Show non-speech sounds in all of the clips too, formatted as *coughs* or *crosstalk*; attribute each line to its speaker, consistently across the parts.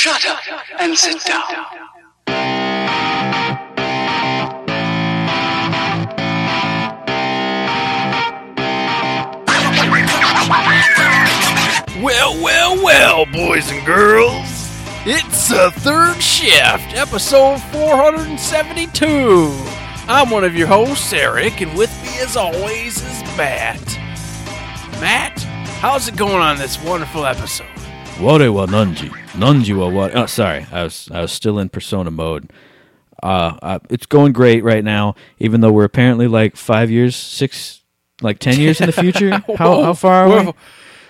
Speaker 1: Shut up and sit down.
Speaker 2: Well, well, well, boys and girls. It's a third shift, episode 472. I'm one of your hosts, Eric, and with me, as always, is Matt. Matt, how's it going on this wonderful episode?
Speaker 3: Ware wa nanji. Nanji wa ware. Oh, sorry. I was I was still in persona mode. Uh, uh, it's going great right now, even though we're apparently like five years, six, like ten years in the future. *laughs* how how far are we?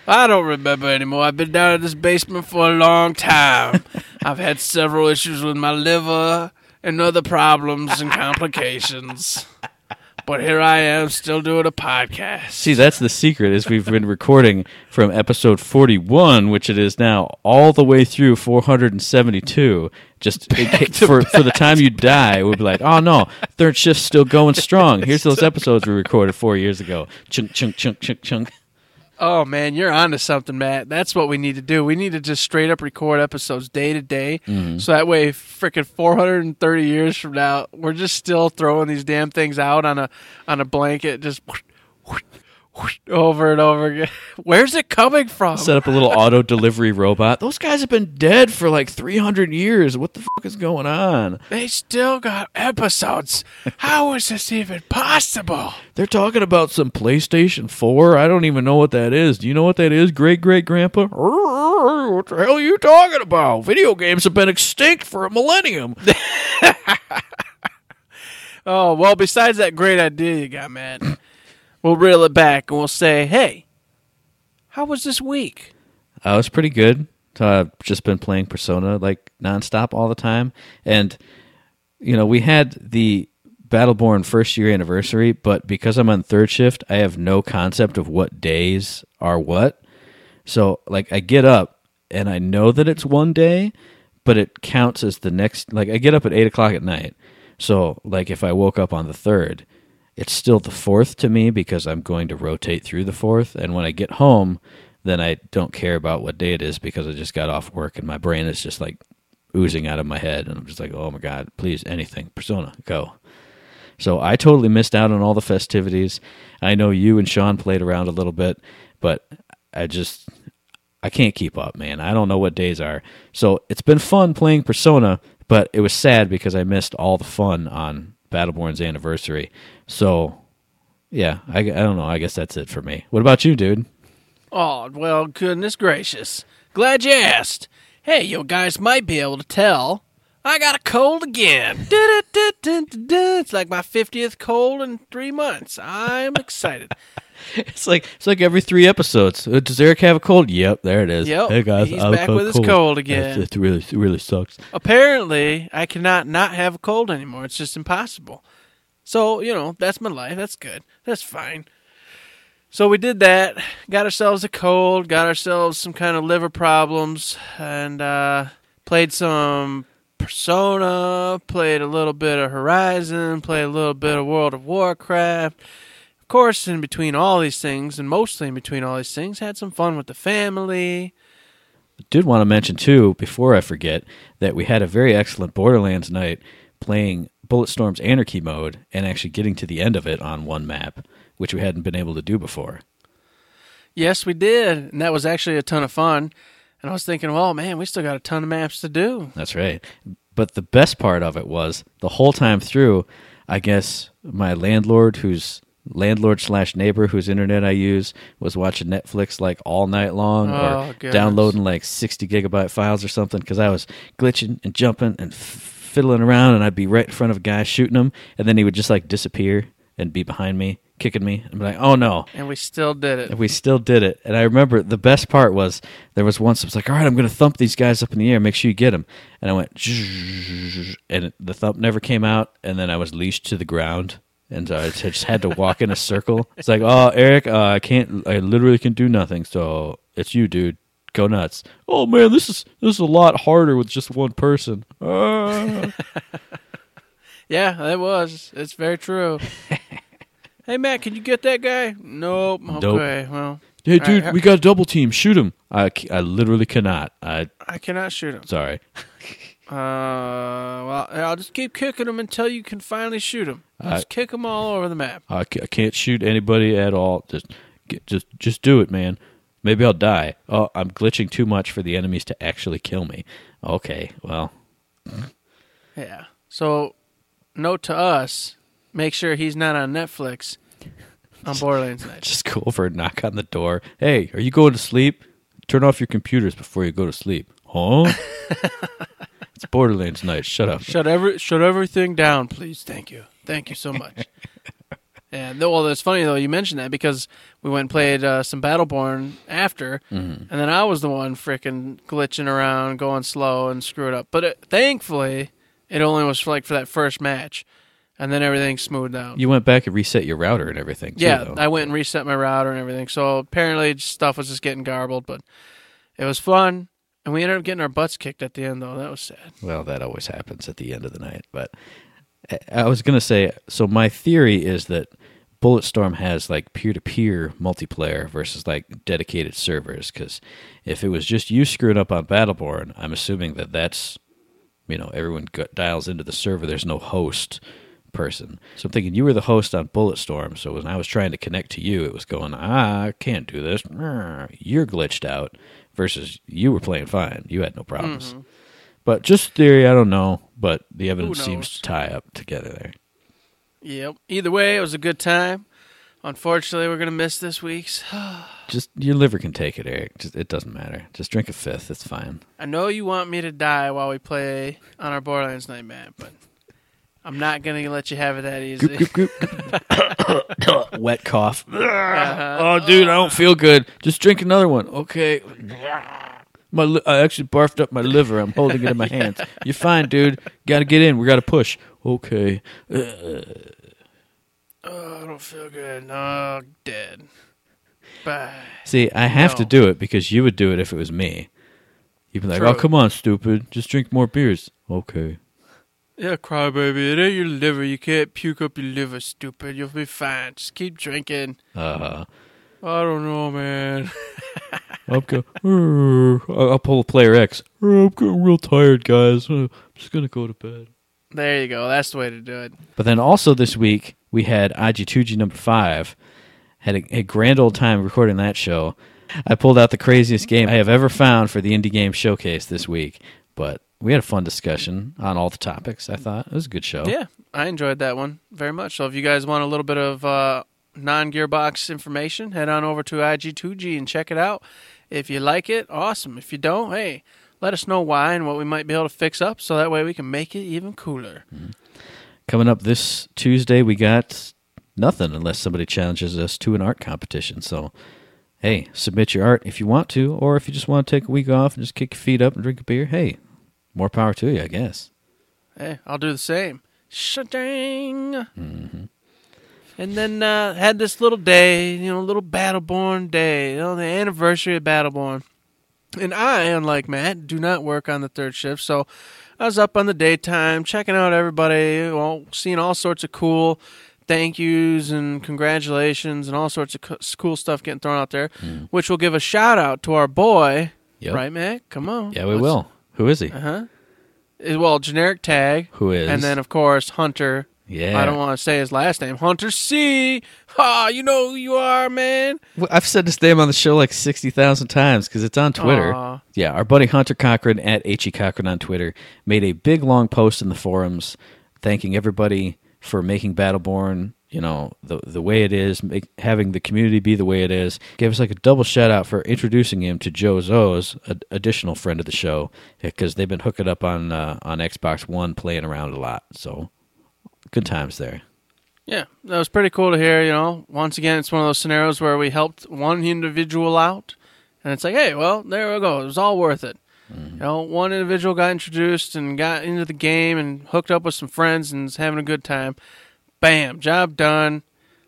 Speaker 2: I don't remember anymore. I've been down in this basement for a long time. *laughs* I've had several issues with my liver and other problems and complications. *laughs* But here I am, still doing a podcast.
Speaker 3: See, that's the secret. Is we've been recording from episode forty-one, which it is now, all the way through four hundred and seventy-two. Just in ca- for for the time you die, we'll be like, oh no, third shift's still going strong. *laughs* Here's those episodes we recorded four years ago. Chunk chunk chunk chunk chunk.
Speaker 2: Oh man, you're onto something, Matt. That's what we need to do. We need to just straight up record episodes day to day, mm-hmm. so that way, freaking 430 years from now, we're just still throwing these damn things out on a on a blanket, just *laughs* over and over again. *laughs* Where's it coming from?
Speaker 3: set up a little auto *laughs* delivery robot. Those guys have been dead for like 300 years. What the fuck is going on?
Speaker 2: They still got episodes. How is this even possible?
Speaker 3: They're talking about some PlayStation 4. I don't even know what that is. Do you know what that is, great great grandpa? What the hell are you talking about? Video games have been extinct for a millennium.
Speaker 2: Oh, well, besides that great idea you got, Matt, we'll reel it back and we'll say, hey, how was this week?
Speaker 3: Uh, I was pretty good. So I've just been playing Persona like nonstop all the time. And, you know, we had the Battleborn first year anniversary, but because I'm on third shift, I have no concept of what days are what. So, like, I get up and I know that it's one day, but it counts as the next. Like, I get up at 8 o'clock at night. So, like, if I woke up on the third, it's still the fourth to me because I'm going to rotate through the fourth. And when I get home, then I don't care about what day it is because I just got off work and my brain is just like oozing out of my head. And I'm just like, oh my God, please, anything. Persona, go. So I totally missed out on all the festivities. I know you and Sean played around a little bit, but I just I can't keep up, man. I don't know what days are. So it's been fun playing Persona, but it was sad because I missed all the fun on Battleborn's anniversary. So yeah, I, I don't know. I guess that's it for me. What about you, dude?
Speaker 2: Oh, well, goodness gracious. Glad you asked. Hey, you guys might be able to tell. I got a cold again. *laughs* It's like my 50th cold in three months. I'm excited. *laughs*
Speaker 3: It's like it's like every three episodes. Uh, Does Eric have a cold? Yep, there it is.
Speaker 2: Yep,
Speaker 3: hey guys,
Speaker 2: he's
Speaker 3: I've
Speaker 2: back with his cold again.
Speaker 3: It really, it really sucks.
Speaker 2: Apparently, I cannot not have a cold anymore. It's just impossible. So, you know, that's my life. That's good. That's fine. So we did that, got ourselves a cold, got ourselves some kind of liver problems, and uh, played some Persona, played a little bit of Horizon, played a little bit of World of Warcraft. Course, in between all these things, and mostly in between all these things, had some fun with the family.
Speaker 3: Did want to mention too, before I forget, that we had a very excellent Borderlands night playing Bulletstorm's Anarchy mode and actually getting to the end of it on one map, which we hadn't been able to do before.
Speaker 2: Yes, we did, and that was actually a ton of fun. And I was thinking, well, man, we still got a ton of maps to do.
Speaker 3: That's right. But the best part of it was the whole time through, I guess my landlord, who's landlord slash neighbor whose internet I use, was watching Netflix like all night long
Speaker 2: Oh,
Speaker 3: or
Speaker 2: goodness.
Speaker 3: downloading like 60 gigabyte files or something because I was glitching and jumping and f- fiddling around and I'd be right in front of a guy shooting him and then he would just like disappear and be behind me, kicking me. and be like, oh no.
Speaker 2: And we still did it.
Speaker 3: And we still did it. And I remember the best part was there was once I was like, all right, I'm going to thump these guys up in the air. Make sure you get them. And I went, and the thump never came out. And then I was leashed to the ground. And so I just had to walk in a circle. It's like, oh, Eric, uh, I can't, I literally can do nothing. So it's you, dude. Go nuts. Oh man, this is this is a lot harder with just one person. Ah. *laughs*
Speaker 2: Yeah, it was. It's very true. *laughs* hey, Matt, can you get that guy? Nope.
Speaker 3: Nope.
Speaker 2: Okay, well,
Speaker 3: Hey, dude,
Speaker 2: yeah.
Speaker 3: we got a double team. Shoot him. I, I literally cannot. I
Speaker 2: I cannot shoot him.
Speaker 3: sorry.
Speaker 2: Uh, well, I'll just keep kicking them until you can finally shoot him. Just kick them all over the map.
Speaker 3: I, I can't shoot anybody at all. Just get, just just do it, man. Maybe I'll die. Oh, I'm glitching too much for the enemies to actually kill me. Okay, well,
Speaker 2: Yeah. So, note to us: make sure he's not on Netflix on Borderlands Night.
Speaker 3: just go over and knock on the door. Hey, are you going to sleep? Turn off your computers before you go to sleep. Huh? *laughs* it's Borderlands night. Shut up.
Speaker 2: Shut every shut everything down, please. Thank you. Thank you so much. *laughs* and Well, it's funny though you mentioned that because we went and played uh, some Battleborn after, and then I was the one freaking glitching around, going slow, and screwed up. But it, thankfully, it only was for, like for that first match, and then everything smoothed out.
Speaker 3: You went back and reset your router and everything. Too,
Speaker 2: yeah,
Speaker 3: though.
Speaker 2: I went and reset my router and everything. So apparently, stuff was just getting garbled, but it was fun. And we ended up getting our butts kicked at the end, though. That was sad.
Speaker 3: Well, that always happens at the end of the night. But I- was going to say so, my theory is that Bulletstorm has like peer to peer multiplayer versus like dedicated servers. Because if it was just you screwing up on Battleborn, I'm assuming that that's, you know, everyone dials into the server. There's no host person. So I'm thinking you were the host on Bulletstorm. So when I was trying to connect to you, it was going, ah, I can't do this. You're glitched out. Versus you were playing fine. You had no problems. Mm-hmm. But just theory, I don't know. But the evidence seems to tie up together there.
Speaker 2: Yep. Either way, it was a good time. Unfortunately, we're gonna miss this week's. *sighs*
Speaker 3: Just your liver can take it, Eric. Just, it doesn't matter. Just drink a fifth. It's fine.
Speaker 2: I know you want me to die while we play on our Borderlands night map, but I'm not gonna let you have it that easy. *coughs*
Speaker 3: Wet cough. *laughs*
Speaker 2: Uh-huh.
Speaker 3: Oh, dude, I don't feel good. Just drink another one. Okay. My li- I actually barfed up my liver. I'm holding it in my hands. You're fine, dude. Got to get in. We got to push. Okay.
Speaker 2: Oh, I don't feel good. No, dead. Bye.
Speaker 3: See, I have to
Speaker 2: No.
Speaker 3: do it because you would do it if it was me. You'd be like,
Speaker 2: True.
Speaker 3: "Oh, come on, stupid. Just drink more beers." Okay.
Speaker 2: Yeah, crybaby. It ain't your liver. You can't puke up your liver, stupid. You'll be fine. Just keep drinking.
Speaker 3: Uh, huh.
Speaker 2: I don't know, man. *laughs*
Speaker 3: I'm go- I'll pull a player X. "Oh, I'm getting real tired, guys. I'm just gonna go to bed.
Speaker 2: There you go. That's the way to do it.
Speaker 3: But then also this week we had IG2G number five. Had a, a grand old time recording that show. I pulled out the craziest game I have ever found for the indie game showcase this week. But we had a fun discussion on all the topics. I thought it was a good show.
Speaker 2: Yeah, I enjoyed that one very much. So if you guys want a little bit of uh, non-gearbox information, head on over to IG2G and check it out. If you like it, awesome. If you don't, hey, let us know why and what we might be able to fix up, so that way we can make it even cooler.
Speaker 3: Coming up this Tuesday, we got nothing unless somebody challenges us to an art competition. So, hey, submit your art if you want to, or if you just want to take a week off and just kick your feet up and drink a beer. Hey, more power to you, I guess.
Speaker 2: Hey, I'll do the same. Shadang. And then uh, had this little day, you know, little Battleborn day, you know, the anniversary of Battleborn. And I, unlike Matt, do not work on the third shift, so I was up on the daytime, checking out everybody, well, seeing all sorts of cool thank yous and congratulations and all sorts of co- cool stuff getting thrown out there, which will give a shout out to our boy,
Speaker 3: Yep.
Speaker 2: right, Matt? Come on,
Speaker 3: Yeah, we will. Who is he?
Speaker 2: Uh huh. Well, generic tag,
Speaker 3: Who is?
Speaker 2: and then of course Hunter.
Speaker 3: yeah.
Speaker 2: I don't want to say his last name. Hunter C. Ha! You know who you are, man.
Speaker 3: Well, I've said his name on the show like 60,000 times because it's on Twitter.
Speaker 2: Aw.
Speaker 3: Yeah, our buddy Hunter Cochran at HE Cochran on Twitter made a big long post in the forums thanking everybody for making Battleborn, you know, the the way it is, make, having the community be the way it is. Gave us like a double shout out for introducing him to Jozo's a, additional friend of the show because they've been hooking up on uh, on Xbox One, playing around a lot. So good times there.
Speaker 2: Yeah, that was pretty cool to hear. You know, once again, it's one of those scenarios where we helped one individual out, and it's like, hey, well, there we go. It was all worth it. You know, one individual got introduced and got into the game and hooked up with some friends and is having a good time. Bam, job done.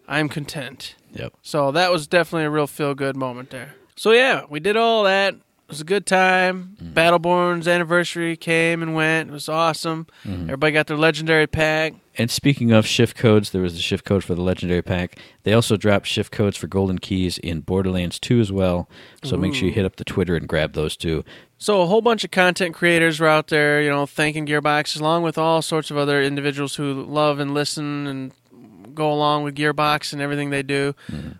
Speaker 2: I'm content.
Speaker 3: Yep.
Speaker 2: So that was definitely a real feel good moment there. So yeah, we did all that. Was a good time.
Speaker 3: Mm-hmm.
Speaker 2: Battleborn's anniversary came and went. It was awesome.
Speaker 3: Mm-hmm.
Speaker 2: Everybody got their legendary pack.
Speaker 3: And speaking of shift codes, there was the shift code for the legendary pack. They also dropped shift codes for golden keys in Borderlands 2 as well. So make sure you hit up the Twitter and grab those too.
Speaker 2: So a whole bunch of content creators were out there, you know, thanking Gearbox, along with all sorts of other individuals who love and listen and go along with Gearbox and everything they do.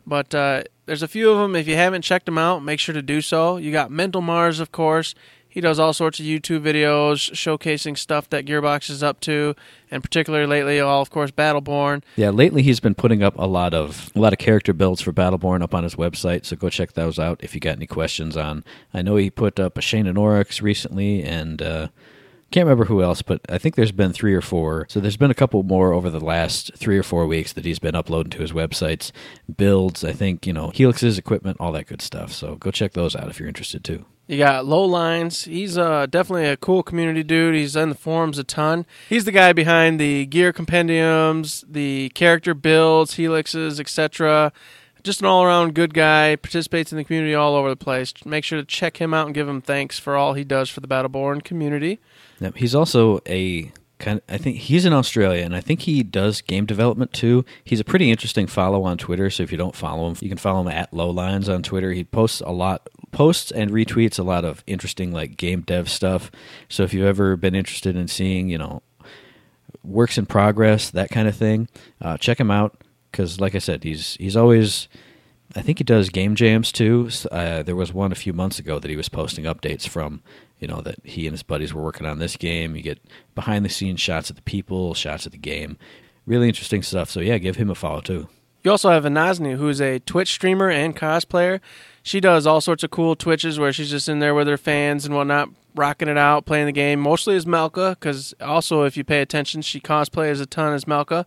Speaker 2: But uh, there's a few of them. If you haven't checked them out, make sure to do so. You got Mental Mars, of course. He does all sorts of YouTube videos showcasing stuff that Gearbox is up to, and particularly lately, all of course, Battleborn.
Speaker 3: Yeah, lately he's been putting up a lot of a lot of character builds for Battleborn up on his website, so go check those out if you got any questions on. I know he put up a Shayne and Aurox recently, and uh, can't remember who else, but I think there's been three or four. So there's been a couple more over the last three or four weeks that he's been uploading to his websites, builds. I think you know Helix's equipment, all that good stuff. So go check those out if you're interested too.
Speaker 2: You got Low Lines. He's uh, definitely a cool community dude. He's in the forums a ton. He's the guy behind the gear compendiums, the character builds, helixes, etc. Just an all around good guy. Participates in the community all over the place. Make sure to check him out and give him thanks for all he does for the Battleborn community.
Speaker 3: Yep, he's also a kind. I think he's in Australia, and I think he does game development too. He's a pretty interesting follow on Twitter. So if you don't follow him, you can follow him at Lowlines on Twitter. He posts a lot, posts and retweets a lot of interesting like game dev stuff. So if you've ever been interested in seeing, you know, works in progress, that kind of thing, uh, check him out because, like I said, he's he's always. I think he does game jams too. Uh, there was one a few months ago that he was posting updates from. You know that he and his buddies were working on this game. You get behind the scenes shots of the people, shots of the game. Really interesting stuff. So yeah, give him a follow too.
Speaker 2: You also have Anazni, who's a Twitch streamer and cosplayer. She does all sorts of cool Twitches where she's just in there with her fans and whatnot, rocking it out, playing the game. Mostly as Mellka, because also, if you pay attention, she cosplays a ton as Mellka.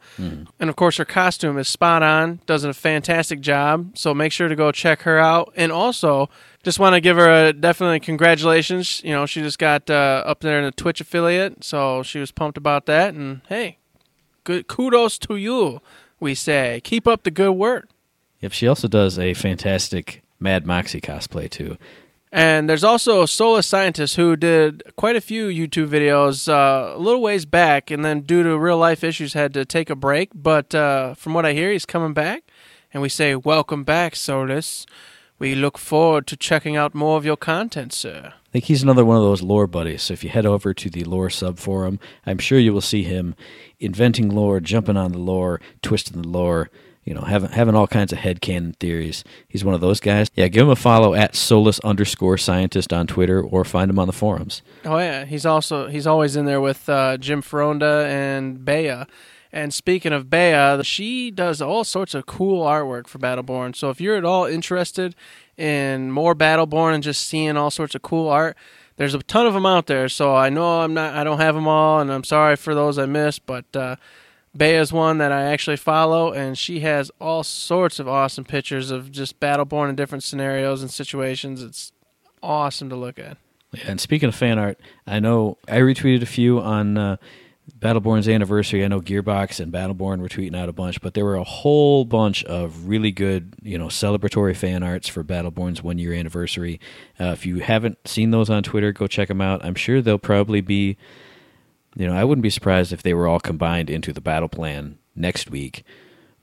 Speaker 2: And of course, her costume is spot on, does a fantastic job. So make sure to go check her out. And also, just want to give her a definitely congratulations. You know, she just got uh, up there in a Twitch affiliate, so she was pumped about that. And hey, good kudos to you. We say keep up the good work.
Speaker 3: Yep, she also does a fantastic Mad Moxxi cosplay too.
Speaker 2: And there's also a Solus Scientist who did quite a few YouTube videos uh, a little ways back, and then due to real life issues had to take a break. But uh, from what I hear, he's coming back, and we say welcome back, Solus. We look forward to checking out more of your content, sir.
Speaker 3: I think he's another one of those lore buddies. So if you head over to the lore sub forum, I'm sure you will see him inventing lore, jumping on the lore, twisting the lore, you know, having having all kinds of headcanon theories. He's one of those guys. Yeah, give him a follow at solus underscore scientist on Twitter or find him on the forums.
Speaker 2: Oh yeah, he's also he's always in there with uh, Jim Feronda and Bea. And speaking of Bea, she does all sorts of cool artwork for Battleborn. So if you're at all interested in more Battleborn and just seeing all sorts of cool art, there's a ton of them out there. So I know I'm not I don't have them all, and I'm sorry for those I missed, but. Uh, Bea's one that I actually follow, and she has all sorts of awesome pictures of just Battleborn in different scenarios and situations. It's awesome to look at.
Speaker 3: Yeah, and speaking of fan art, I know I retweeted a few on uh, Battleborn's anniversary. I know Gearbox and Battleborn were tweeting out a bunch, but there were a whole bunch of really good, you know, celebratory fan arts for Battleborn's one year anniversary. Uh, if you haven't seen those on Twitter, go check them out. I'm sure they'll probably be, you know, I wouldn't be surprised if they were all combined into the battle plan next week.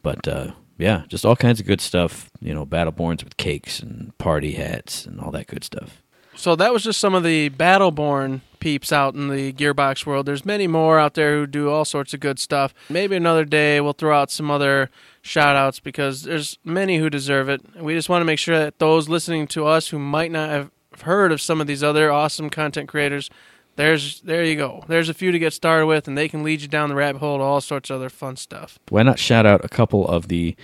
Speaker 3: But uh, yeah, just all kinds of good stuff. You know, Battleborns with cakes and party hats and all that good stuff.
Speaker 2: So that was just some of the Battleborn peeps out in the Gearbox world. There's many more out there who do all sorts of good stuff. Maybe another day we'll throw out some other shout outs because there's many who deserve it. We just want to make sure that those listening to us who might not have heard of some of these other awesome content creators, there's there you go. There's a few to get started with and they can lead you down the rabbit hole to all sorts of other fun stuff.
Speaker 3: Why not shout out a couple of the,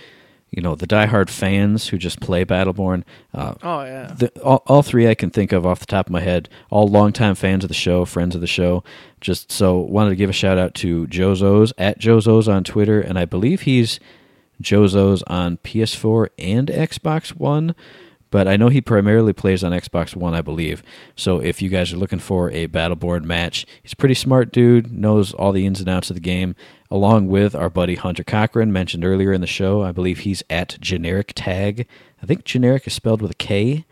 Speaker 3: you know, the diehard fans who just play Battleborn? Uh,
Speaker 2: Oh yeah.
Speaker 3: the, all, all three I can think of off the top of my head, all longtime fans of the show, friends of the show. Just so wanted to give a shout out to Jozo's at Jozo's on Twitter, and I believe he's Jozo's on PS4 and Xbox One. But I know he primarily plays on Xbox One, I believe. So if you guys are looking for a Battleborn match, he's a pretty smart dude, knows all the ins and outs of the game, along with our buddy Hunter Cochran, mentioned earlier in the show. I believe he's at Generic Tag. I think generic is spelled with a K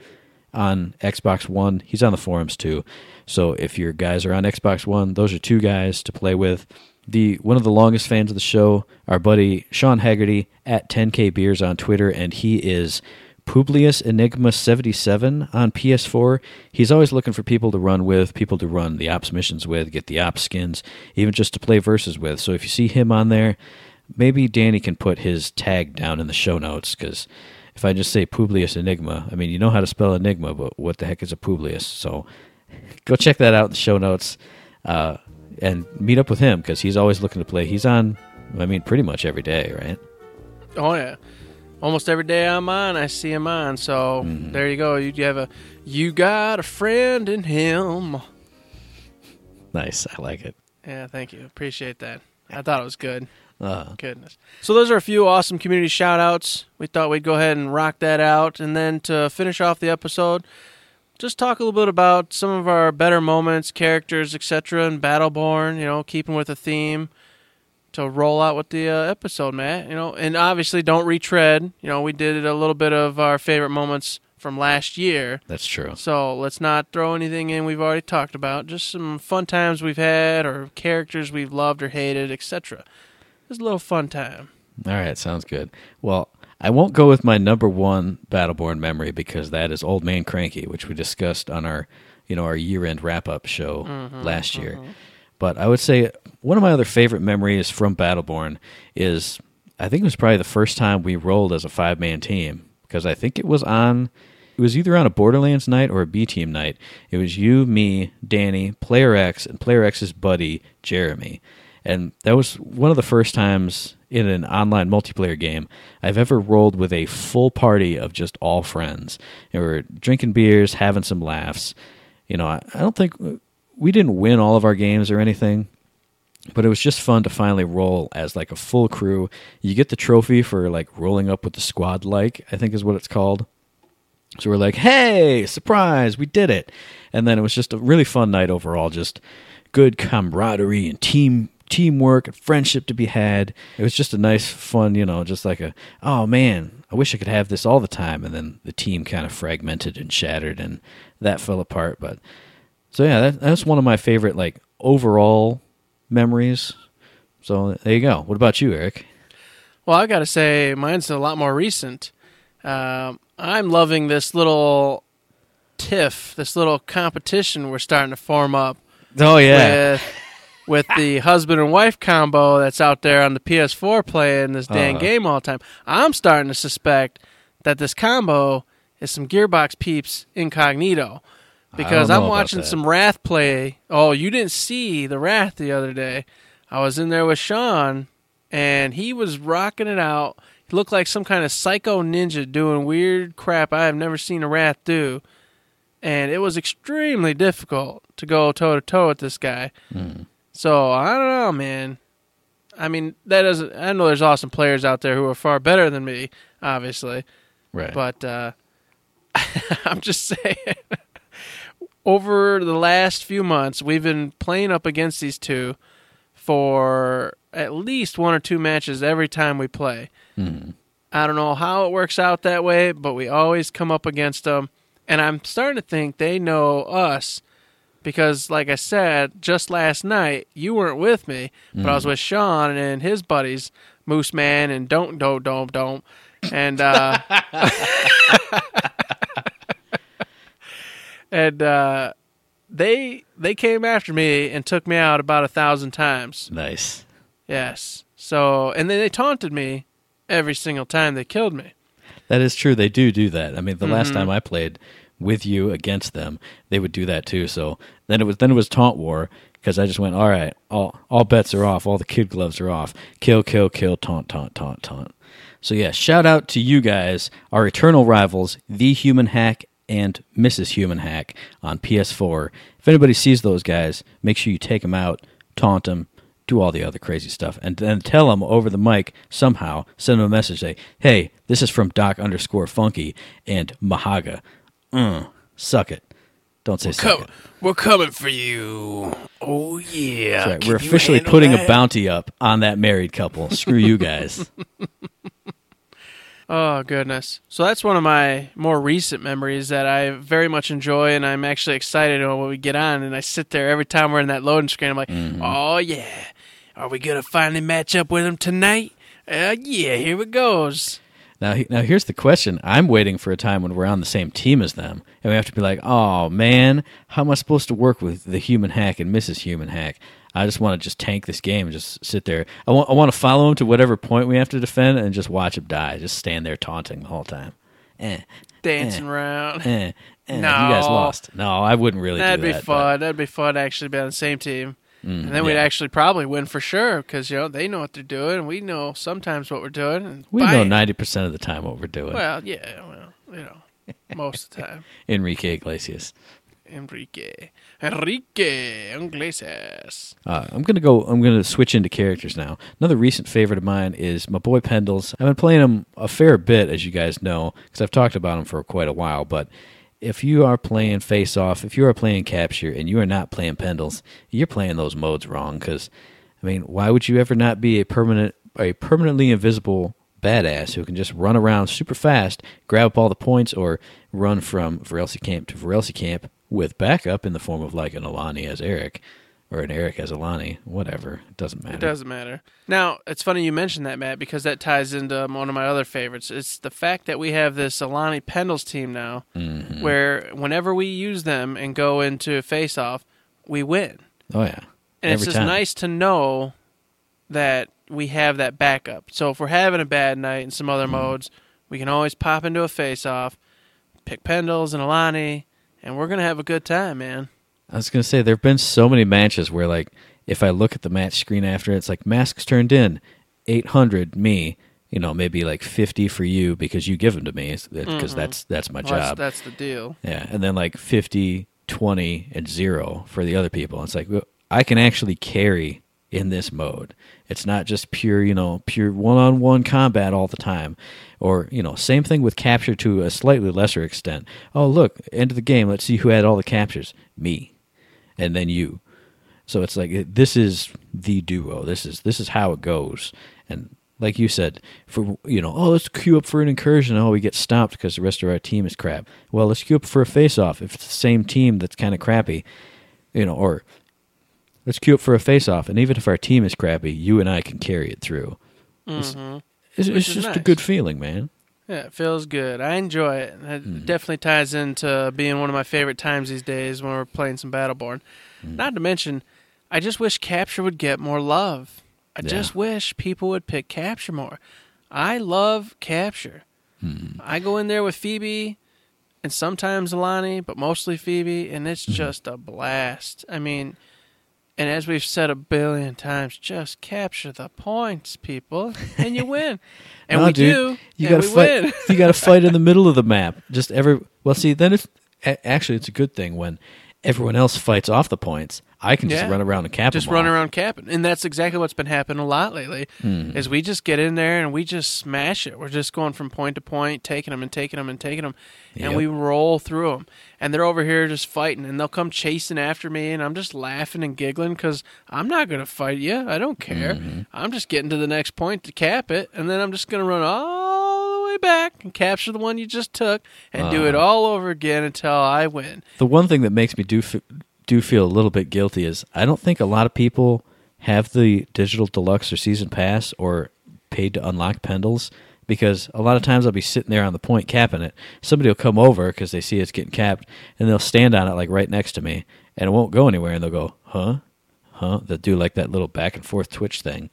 Speaker 3: on Xbox One. He's on the forums too. So if your guys are on Xbox One, those are two guys to play with. The one of the longest fans of the show, our buddy Sean Haggerty at 10k beers on Twitter, and he is Publius Enigma 77 on PS4. He's always looking for people to run with, people to run the ops missions with, get the ops skins, even just to play verses with. So if you see him on there, maybe Danny can put his tag down in the show notes because if I just say Publius Enigma, I mean, you know how to spell Enigma, but what the heck is a Publius? So *laughs* go check that out in the show notes uh, and meet up with him because he's always looking to play. He's on, I mean, pretty much every day, right?
Speaker 2: Oh yeah, almost every day I'm on, I see him on. So
Speaker 3: Mm-hmm.
Speaker 2: there you go. You, you have a you got a friend in him.
Speaker 3: Nice. I like it.
Speaker 2: Yeah, thank you. Appreciate that. I thought it was good.
Speaker 3: Uh,
Speaker 2: Goodness. So those are a few awesome community shout outs. We thought we'd go ahead and rock that out. And then to finish off the episode, just talk a little bit about some of our better moments, characters, etc. in Battleborn, you know, keeping with the theme to roll out with the uh, episode, Matt. You know, and obviously don't retread. You know, we did a little bit of our favorite moments from last year.
Speaker 3: that's true.
Speaker 2: So let's not throw anything in we've already talked about. Just some fun times we've had or characters we've loved or hated, etc. Just a little fun time.
Speaker 3: All right, sounds good. Well, I won't go with my number one Battleborn memory because that is Old Man Cranky, which we discussed on our, you know, our year-end wrap-up show last year. But I would say one of my other favorite memories from Battleborn is I think it was probably the first time we rolled as a five-man team because I think it was on it was either on a Borderlands night or a B team night. It was you, me, Danny, Player X, and Player X's buddy Jeremy. And that was one of the first times in an online multiplayer game I've ever rolled with a full party of just all friends. And we were drinking beers, having some laughs. You know, I, I don't think we didn't win all of our games or anything, but it was just fun to finally roll as like a full crew. You get the trophy for like rolling up with the squad like, I think is what it's called. So we're like, "Hey, surprise, we did it." And then it was just a really fun night overall, just good camaraderie and team teamwork and friendship to be had. It was just a nice fun, you know, just like a, "Oh man, I wish I could have this all the time." And then the team kind of fragmented and shattered and that fell apart, but so yeah, that, that's one of my favorite like overall memories. So there you go. What about you, Eric?
Speaker 2: Well, I got to say, mine's a lot more recent. Um, I'm loving this little tiff, this little competition we're starting to form up
Speaker 3: Oh
Speaker 2: with with the *laughs* husband and wife combo that's out there on the PS4 playing this dang
Speaker 3: Uh-huh.
Speaker 2: game all the time. I'm starting to suspect that this combo is some Gearbox peeps incognito because I'm watching some Rath play. Oh, you didn't see the Rath the other day. I was in there with Sean and he was rocking it out. He looked like some kind of psycho ninja doing weird crap I have never seen a Rath do. And it was extremely difficult to go toe to toe with this guy. So I don't know, man. I mean, that doesn't. I know there's awesome players out there who are far better than me, obviously.
Speaker 3: right.
Speaker 2: But uh, *laughs* I'm just *laughs* saying, over the last few months, we've been playing up against these two for at least one or two matches every time we play. I don't know how it works out that way, but we always come up against them. And I'm starting to think they know us because, like I said, just last night, you weren't with me, but I was with Sean and his buddies, Moose Man and Don't Don't Don't Don't. And, uh, *laughs* *laughs* and, uh, they they came after me and took me out about a thousand times.
Speaker 3: nice.
Speaker 2: Yes. So and then they taunted me every single time they killed me.
Speaker 3: That is true. They do do that. I mean, the last
Speaker 2: Mm-hmm.
Speaker 3: time I played with you against them, they would do that too. So then it was then it was taunt war because I just went, all right, all all bets are off, all the kid gloves are off. Kill, kill, kill, taunt, taunt, taunt, taunt. So yeah, shout out to you guys, our eternal rivals, the Human Hack and Mrs. Human Hack on PS4. If anybody sees those guys, make sure you take them out, taunt them, do all the other crazy stuff, and then tell them over the mic somehow. Send them a message, say, "Hey, this is from Doc underscore Funky and Mahaga. Mm, suck it. Don't say suck it.
Speaker 2: we're coming for you. Oh yeah.
Speaker 3: Right. We're officially putting a bounty up on that married couple. Screw you guys. *laughs*
Speaker 2: Oh goodness! So that's one of my more recent memories that I very much enjoy, and I'm actually excited when we get on. And I sit there every time we're in that loading screen. I'm like, "Oh yeah, are we gonna finally match up with them tonight? Uh, yeah, here it goes."
Speaker 3: Now, now here's the question. I'm waiting for a time when we're on the same team as them, and we have to be like, "Oh man, how am I supposed to work with the human hack and Mrs. Human Hack?" I just want to just tank this game and just sit there. I want, I want to follow him to whatever point we have to defend and just watch him die. Just stand there taunting the whole time. Eh,
Speaker 2: Dancing
Speaker 3: Eh.
Speaker 2: around.
Speaker 3: eh, eh. You
Speaker 2: No.
Speaker 3: guys lost. No, I wouldn't really.
Speaker 2: That'd be
Speaker 3: that,
Speaker 2: fun. That'd be fun to actually be on the same team. and then we'd
Speaker 3: Mm,
Speaker 2: actually probably win for sure because you know they know what they're doing. and We know sometimes what we're doing. And
Speaker 3: but We know ninety percent of the time what we're doing.
Speaker 2: Well, yeah, well, you know, most of the time. *laughs*
Speaker 3: Enrique Iglesias.
Speaker 2: Enrique, Enrique Iglesias.
Speaker 3: Uh, I'm gonna go. I'm gonna switch into characters now. Another recent favorite of mine is my boy Pendles. I've been playing him a fair bit, as you guys know, because I've talked about him for quite a while. But if you are playing Face Off, if you are playing Capture, and you are not playing Pendles, you're playing those modes wrong. Because I mean, why would you ever not be a permanent, a permanently invisible badass who can just run around super fast, grab up all the points, or run from Varelsi camp to Varelsi camp with backup in the form of like an Alani as Eric or an Eric as Alani, whatever. It doesn't matter.
Speaker 2: It doesn't matter. Now, it's funny you mentioned that, Matt, because that ties into one of my other favorites. It's the fact that we have this Alani Pendles team now,
Speaker 3: Mm-hmm.
Speaker 2: where whenever we use them and go into a face off, we win.
Speaker 3: Oh yeah.
Speaker 2: And it's just
Speaker 3: time.
Speaker 2: nice to know that we have that backup. So if we're having a bad night in some
Speaker 3: Mm-hmm.
Speaker 2: other modes, we can always pop into a face off, pick Pendles and Alani, and we're gonna have a good time, man.
Speaker 3: I was gonna say there've been so many matches where like if I look at the match screen after it's like masks turned in, eight hundred me, you know maybe like fifty for you because you give them to me because mm-hmm. that's that's my
Speaker 2: Well,
Speaker 3: job.
Speaker 2: that's the deal.
Speaker 3: Yeah, and then like 50, 20, and zero for the other people. It's like I can actually carry in this mode. It's not just pure, you know, pure one-on-one combat all the time. Or, you know, same thing with capture to a slightly lesser extent. Oh, look, end of the game. Let's see who had all the captures. Me. And then you. So it's like this is the duo. This is this is how it goes. And like you said, for you know, oh, let's queue up for an incursion. Oh, we get stopped because the rest of our team is crap. Well, let's queue up for a face-off. If it's the same team that's kind of crappy, you know, or let's queue up for a face-off. And even if our team is crappy, you and I can carry it through. It's,
Speaker 2: Mhm.
Speaker 3: it's, it's
Speaker 2: is
Speaker 3: just a good feeling, man.
Speaker 2: Yeah, it feels good. I enjoy it. It
Speaker 3: Hmm.
Speaker 2: definitely ties into being one of my favorite times these days when we're playing some Battleborn.
Speaker 3: Hmm.
Speaker 2: Not to mention, I just wish Capture would get more love. I
Speaker 3: Yeah.
Speaker 2: just wish people would pick Capture more. I love Capture.
Speaker 3: Hmm.
Speaker 2: I go in there with Phoebe and sometimes Alani, but mostly Phoebe, and it's just a blast. I mean, and as we've said a billion times, just capture the points, people, and you win. *laughs* And
Speaker 3: No,
Speaker 2: we
Speaker 3: dude,
Speaker 2: do.
Speaker 3: You gotta fight.
Speaker 2: win. *laughs*
Speaker 3: you gotta fight in the *laughs* middle of the map. Just every. Well, see, then it's actually it's a good thing when everyone else fights off the points. I can just
Speaker 2: Yeah.
Speaker 3: run around and cap
Speaker 2: just run
Speaker 3: all.
Speaker 2: around capping, and that's exactly what's been happening a lot lately.
Speaker 3: Hmm.
Speaker 2: Is we just get in there and we just smash it. We're just going from point to point, taking them and taking them and taking them, and
Speaker 3: Yep.
Speaker 2: we roll through them. And they're over here just fighting, and they'll come chasing after me, and I'm just laughing and giggling because I'm not going to fight you. I don't care.
Speaker 3: Mm-hmm.
Speaker 2: I'm just getting to the next point to cap it, and then I'm just going to run all way back and capture the one you just took, and do it all over again until I win.
Speaker 3: The one thing that makes me do f- do feel a little bit guilty is I don't think a lot of people have the digital deluxe or season pass or paid to unlock pendles because a lot of times I'll be sitting there on the point capping it. Somebody will come over because they see it's getting capped and they'll stand on it like right next to me and it won't go anywhere and they'll go, huh? Huh? They'll do like that little back and forth twitch thing.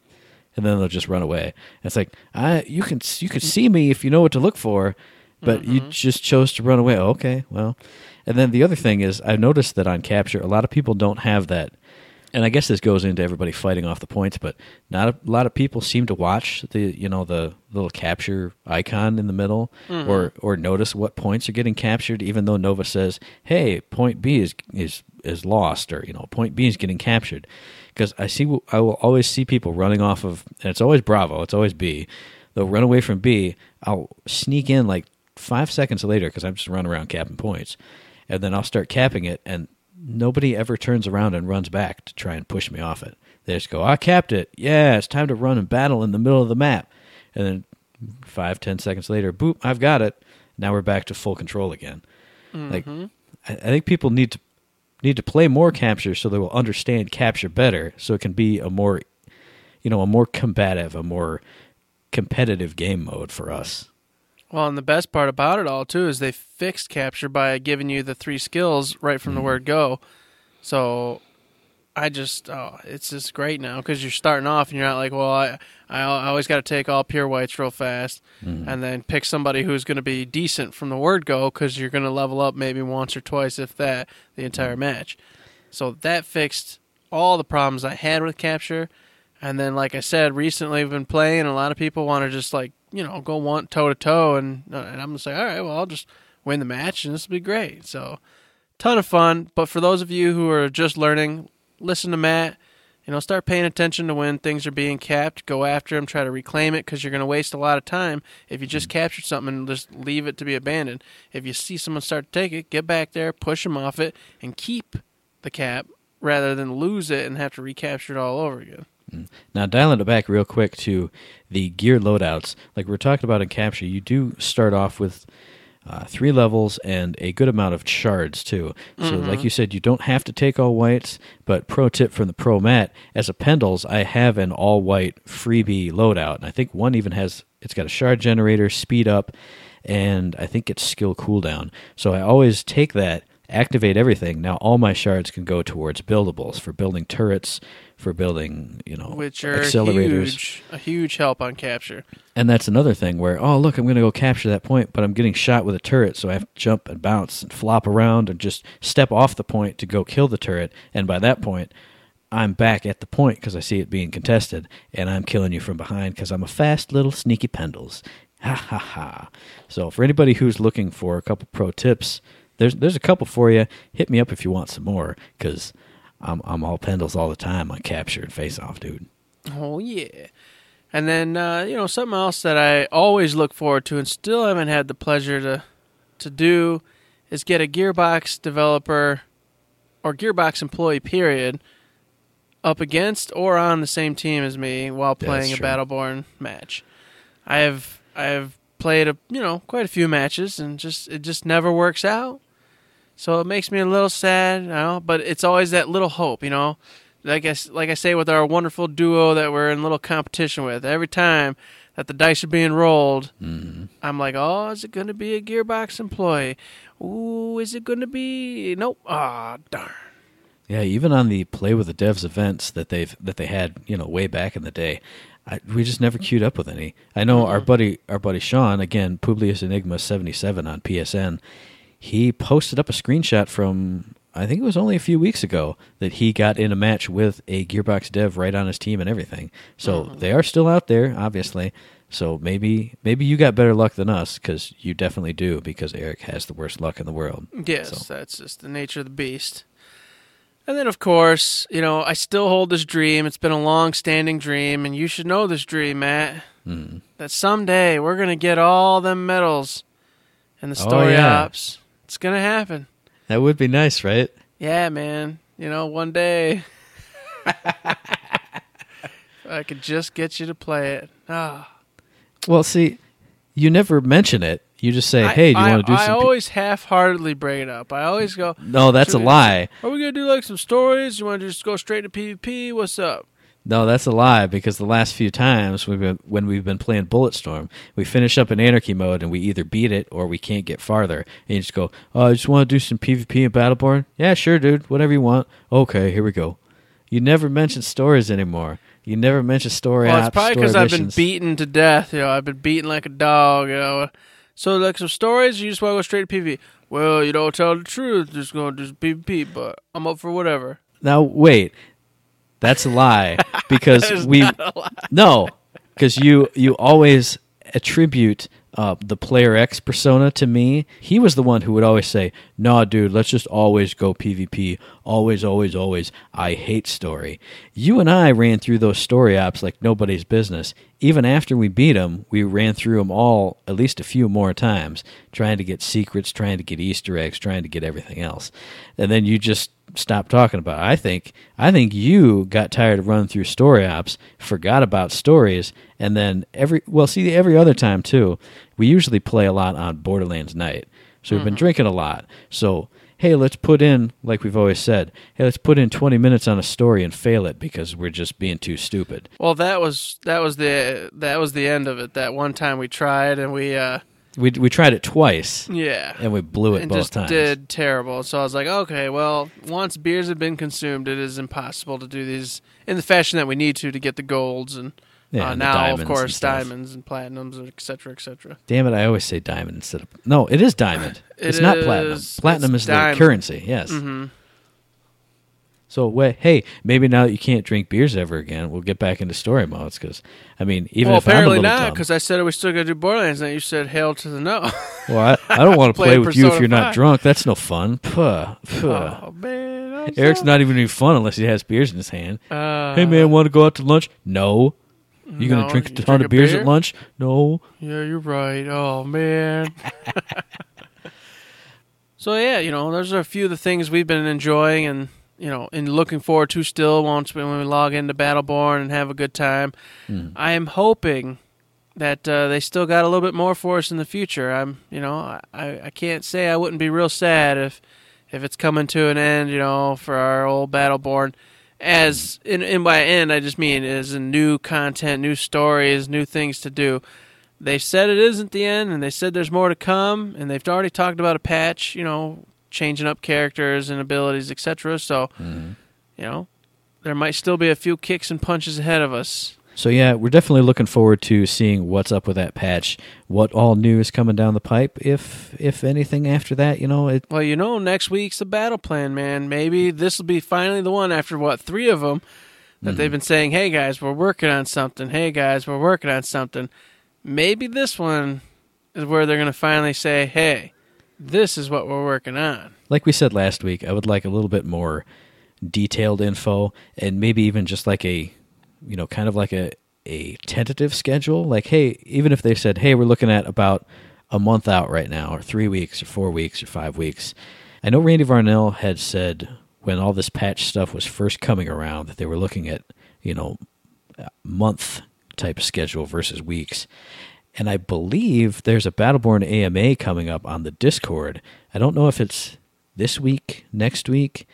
Speaker 3: And then they'll just run away. It's like I, you can you can see me if you know what to look for, but you mm-hmm. just chose to run away. Okay, well, and then the other thing is, I noticed that on capture, a lot of people don't have that. And I guess this goes into everybody fighting off the points, but not a lot of people seem to watch the you know the little capture icon in the middle, mm-hmm. or or notice what points are getting captured, even though Nova says, "Hey, point B is is is lost," or you know, point B is getting captured. Because I see, I will always see people running off of, and it's always Bravo, it's always B. They'll run away from B. I'll sneak in like five seconds later because I'm just running around capping points, and then I'll start capping it, and nobody ever turns around and runs back to try and push me off it. They just go, "I capped it. Yeah, it's time to run and battle in the middle of the map," and then five ten seconds later, boop, I've got it. Now we're back to full control again. Like mm-hmm. I, I think people need to need to play more capture so they will understand capture better, so it can be a more, you know, a more combative, a more competitive game mode for us.
Speaker 2: Well, and the best part about it all too is they fixed capture by giving you the three skills right from the mm-hmm. word go. So I just oh, it's just great now because you're starting off and you're not like, well, I I, I always got to take all pure whites real fast, and then pick somebody who's going to be decent from the word go because you're going to level up maybe once or twice if that the entire match. So that fixed all the problems I had with capture. And then, like I said, recently we've been playing, and a lot of people want to just like you know go one toe to toe, and uh, and I'm gonna say, all right, well, I'll just win the match, and this will be great. So, ton of fun. But for those of you who are just learning, listen to Matt. You know, start paying attention to when things are being capped. Go after them. Try to reclaim it because you're going to waste a lot of time if you just mm. captured something and just leave it to be abandoned. If you see someone start to take it, get back there, push them off it, and keep the cap rather than lose it and have to recapture it all over again. Mm.
Speaker 3: Now, dialing it back real quick to the gear loadouts, like we're talking about in Capture, you do start off with uh, three levels and a good amount of shards, too. So, like you said, you don't have to take all whites, but pro tip from the Pro Mat as a Pendles, I have an all white freebie loadout. And I think one even has, it's got a shard generator, speed up, and I think it's skill cooldown. So, I always take that activate everything. Now all my shards can go towards buildables for building turrets, for building, you know,
Speaker 2: Which are
Speaker 3: accelerators.
Speaker 2: huge, a huge help on capture.
Speaker 3: And that's another thing where, oh, look, I'm going to go capture that point, but I'm getting shot with a turret, so I have to jump and bounce and flop around and just step off the point to go kill the turret. And by that point, I'm back at the point because I see it being contested, and I'm killing you from behind because I'm a fast little sneaky pendles. Ha ha ha. So for anybody who's looking for a couple pro tips, there's there's a couple for you. Hit me up if you want some more because I'm I'm all pendles all the time on capture and face off, dude.
Speaker 2: Oh yeah. And then uh, you know something else that I always look forward to and still haven't had the pleasure to to do is get a Gearbox developer or Gearbox employee period up against or on the same team as me while playing a. Battleborn match. I have I have played a you know quite a few matches and just it just never works out. So it makes me a little sad, you know, but it's always that little hope, you know. Like I, like I say with our wonderful duo that we're in little competition with, every time that the dice are being rolled, I'm like, oh, is it going to be a Gearbox employee? Ooh, is it going to be? Nope. Ah, darn.
Speaker 3: Yeah, even on the play with the devs events that they've that they had, you know, way back in the day, I, we just never queued up with any. I know our buddy, our buddy Sean, again, Publius Enigma seventy seven on PSN. He posted up a screenshot from I think it was only a few weeks ago that he got in a match with a Gearbox dev right on his team and everything. So they are still out there, obviously. So maybe maybe you got better luck than us because you definitely do because Eric has the worst luck in the world.
Speaker 2: Yes,
Speaker 3: So-
Speaker 2: that's just the nature of the beast. And then, of course, you know, I still hold this dream. It's been a long standing dream, and you should know this dream, Matt.
Speaker 3: Hmm.
Speaker 2: That someday we're going to get all them medals in the
Speaker 3: Oh,
Speaker 2: story
Speaker 3: yeah.
Speaker 2: ops. It's going to happen.
Speaker 3: That would be nice, right?
Speaker 2: Yeah, man. You know, one day. I could just get you to play it. Ah.
Speaker 3: Well, see, you never mention it. You just say, "Hey, do you want to do
Speaker 2: I
Speaker 3: some?"
Speaker 2: always half-heartedly bring it up. I always go,
Speaker 3: no, that's a
Speaker 2: we-
Speaker 3: lie.
Speaker 2: "Are we gonna do like some stories? You want to just go straight to PvP? What's up?"
Speaker 3: No, that's a lie because the last few times we've been, when we've been playing Bulletstorm, we finish up in anarchy mode and we either beat it or we can't get farther. And you just go, "Oh, I just want to do some PvP in Battleborn." Yeah, sure, dude. Whatever you want. Okay, here we go. You never mention stories anymore. You never mention story
Speaker 2: Well,
Speaker 3: ops,
Speaker 2: it's probably because I've been beaten to death. You know, I've been beaten like a dog. You know, so like some stories, you just want to go straight to PvP. Well, you don't tell the truth. Just going to just PvP, but I'm up for whatever.
Speaker 3: Now wait, that's a lie *laughs* because we
Speaker 2: lie.
Speaker 3: no because you you always attribute uh, the player X persona to me. He was the one who would always say, "No, dude, let's just always go PvP. Always, always, always. I hate story." You and I ran through those story ops like nobody's business. Even after we beat them, we ran through them all at least a few more times, trying to get secrets, trying to get Easter eggs, trying to get everything else. And then you just stopped talking about. I think I think you got tired of running through story ops, forgot about stories, and then every well, see every other time too. We usually play a lot on Borderlands night, so we've been drinking a lot. So hey, let's put in like we've always said. Hey, let's put in twenty minutes on a story and fail it because we're just being too stupid.
Speaker 2: Well, that was that was the that was the end of it. That one time we tried and we uh
Speaker 3: We we tried it twice
Speaker 2: yeah.
Speaker 3: and we blew it
Speaker 2: and
Speaker 3: both
Speaker 2: just
Speaker 3: times.
Speaker 2: did terrible. So I was like, okay, well, once beers have been consumed, it is impossible to do these in the fashion that we need to to get the golds and,
Speaker 3: Yeah,
Speaker 2: uh,
Speaker 3: and
Speaker 2: now, of course,
Speaker 3: stuff.
Speaker 2: diamonds and platinums, and et cetera, et cetera.
Speaker 3: Damn it! I always say diamond instead of no. It is diamond. *laughs*
Speaker 2: It
Speaker 3: it's not platinum. Platinum is
Speaker 2: diamond.
Speaker 3: the currency. Yes.
Speaker 2: hmm
Speaker 3: So wait, hey, maybe now that you can't drink beers ever again, we'll get back into story modes because I mean, even
Speaker 2: well,
Speaker 3: if I'm a
Speaker 2: apparently not, because I said we're still gonna do Borderlands, and you said hail to the no. *laughs*
Speaker 3: well, I, I don't want to *laughs*
Speaker 2: Play
Speaker 3: play with you if you're not drunk. That's no fun. Puh, puh.
Speaker 2: oh man, I'm
Speaker 3: Eric's
Speaker 2: so-
Speaker 3: not even any fun unless he has beers in his hand.
Speaker 2: Uh,
Speaker 3: hey man, want to go out to lunch? No. You gonna drink a ton
Speaker 2: drink
Speaker 3: of beers
Speaker 2: beer?
Speaker 3: at lunch? No.
Speaker 2: Yeah, you're right. Oh man. *laughs* so yeah, you know, those are a few of the things we've been enjoying and you know, and looking forward to still once we, when we log into Battleborn and have a good time.
Speaker 3: Hmm.
Speaker 2: I am hoping that uh, they still got a little bit more for us in the future. I'm, you know, I, I can't say I wouldn't be real sad if if it's coming to an end, you know, for our old Battleborn. As in, in by end, I just mean as in new content, new stories, new things to do. They said it isn't the end, and they said there's more to come, and they've already talked about a patch, you know, changing up characters and abilities, etc. So, mm-hmm. you know, there might still be a few kicks and punches ahead of us.
Speaker 3: So yeah, we're definitely looking forward to seeing what's up with that patch. What all new is coming down the pipe, if if anything after that, you know, it
Speaker 2: Well, you know, next week's the battle plan, man. Maybe this will be finally the one after what three of them that they've mm-hmm. been saying, "Hey guys, we're working on something. Hey guys, we're working on something." Maybe this one is where they're going to finally say, "Hey, this is what we're working on."
Speaker 3: like we said last week, I would like a little bit more detailed info and maybe even just like a you know, kind of like a a tentative schedule. Like, hey, even if they said, "Hey, we're looking at about a month out right now, or three weeks, or four weeks, or five weeks," I know Randy Varnell had said when all this patch stuff was first coming around that they were looking at, you know, month type schedule versus weeks. And I believe there's a Battleborn AMA coming up on the Discord. I don't know if it's this week, next week.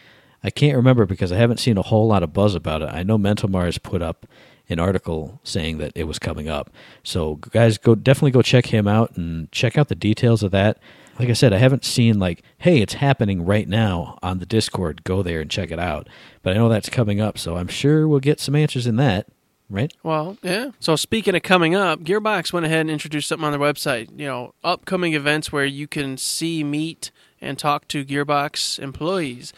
Speaker 3: I can't remember because I haven't seen a whole lot of buzz about it. I know Mental Mars put up an article saying that it was coming up. So guys, go definitely go check him out and check out the details of that. Like I said, I haven't seen like, hey, it's happening right now on the Discord. Go there and check it out. But I know that's coming up, so I'm sure we'll get some answers in that, right?
Speaker 2: Well, yeah. So speaking of coming up, Gearbox went ahead and introduced something on their website. You know, upcoming events where you can see, meet, and talk to Gearbox employees.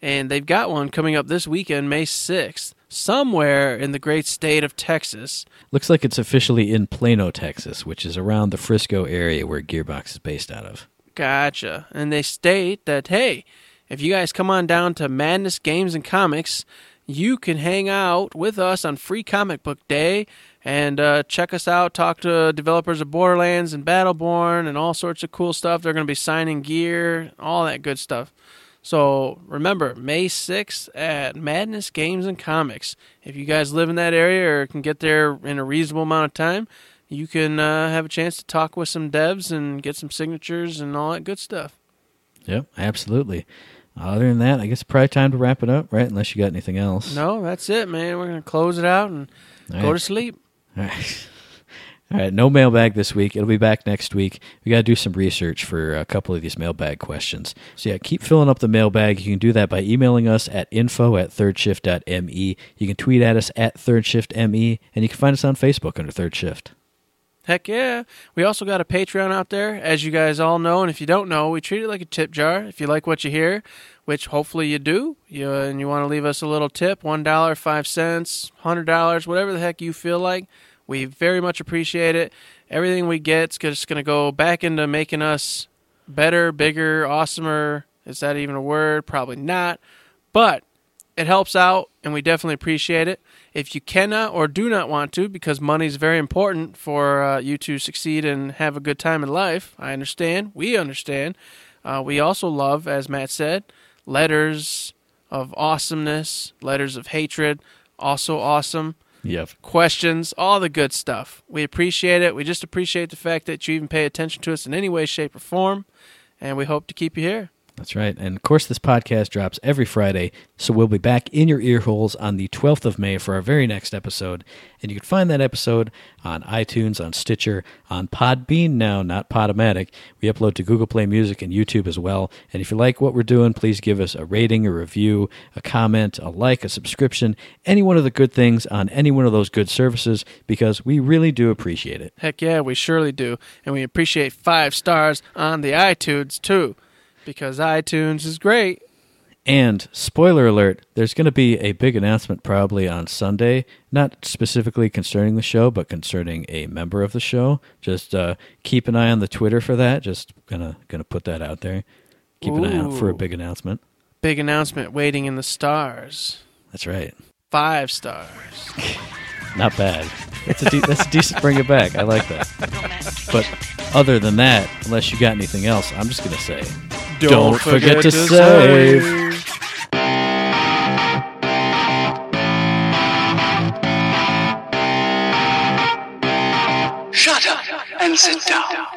Speaker 2: And they've got one coming up this weekend, May 6th, somewhere in the great state of Texas.
Speaker 3: Looks like it's officially in Plano, Texas, which is around the Frisco area where Gearbox is based out of.
Speaker 2: Gotcha. And they state that, hey, if you guys come on down to Madness Games and Comics, you can hang out with us on Free Comic Book Day and uh, check us out, talk to developers of Borderlands and Battleborn and all sorts of cool stuff. They're going to be signing gear, all that good stuff. So remember, May 6th at Madness Games and Comics. If you guys live in that area or can get there in a reasonable amount of time, you can uh, have a chance to talk with some devs and get some signatures and all that good stuff.
Speaker 3: Yep, absolutely. Other than that, I guess it's probably time to wrap it up, right? Unless you got anything else.
Speaker 2: No, that's it, man. We're going to close it out and
Speaker 3: All
Speaker 2: go
Speaker 3: right.
Speaker 2: to sleep.
Speaker 3: All right. *laughs* All right, no mailbag this week. It'll be back next week. We got to do some research for a couple of these mailbag questions. So, yeah, keep filling up the mailbag. You can do that by emailing us at info at thirdshift.me. You can tweet at us at thirdshiftme, and you can find us on Facebook under Third Shift.
Speaker 2: Heck yeah. We also got a Patreon out there, as you guys all know. And if you don't know, we treat it like a tip jar. If you like what you hear, which hopefully you do, you, and you want to leave us a little tip $1, 5 cents, $100, whatever the heck you feel like, we very much appreciate it. Everything we get is just going to go back into making us better, bigger, awesomer, Is that even a word? Probably not. But it helps out, and we definitely appreciate it. If you cannot or do not want to, because money is very important for uh, you to succeed and have a good time in life, I understand. We understand. Uh, we also love, as Matt said, letters of awesomeness, letters of hatred, also awesome
Speaker 3: Yep.
Speaker 2: questions, all the good stuff. We appreciate it. We just appreciate the fact that you even pay attention to us in any way, shape, or form. And we hope to keep you here.
Speaker 3: That's right. And of course, this podcast drops every Friday, so we'll be back in your ear holes on the 12th of May for our very next episode. And you can find that episode on iTunes, on Stitcher, on Podbean now, not Podomatic. We upload to Google Play Music and YouTube as well. And if you like what we're doing, please give us a rating, a review, a comment, a like, a subscription, any one of the good things on any one of those good services, because we really do appreciate it.
Speaker 2: Heck yeah, we surely do. And we appreciate five stars on the iTunes too, because iTunes is great.
Speaker 3: And spoiler alert, there's going to be a big announcement probably on Sunday, not specifically concerning the show, but concerning a member of the show. Just uh, keep an eye on the Twitter for that. Just gonna gonna put that out there. Keep an eye out for a big announcement.
Speaker 2: Big announcement waiting in the stars.
Speaker 3: That's right.
Speaker 2: Five stars. *laughs*
Speaker 3: Not bad. That's a de- that's a decent bring it back. I like that. But other than that, unless you got anything else, I'm just gonna say, Don't forget to save.
Speaker 1: Shut up and sit down.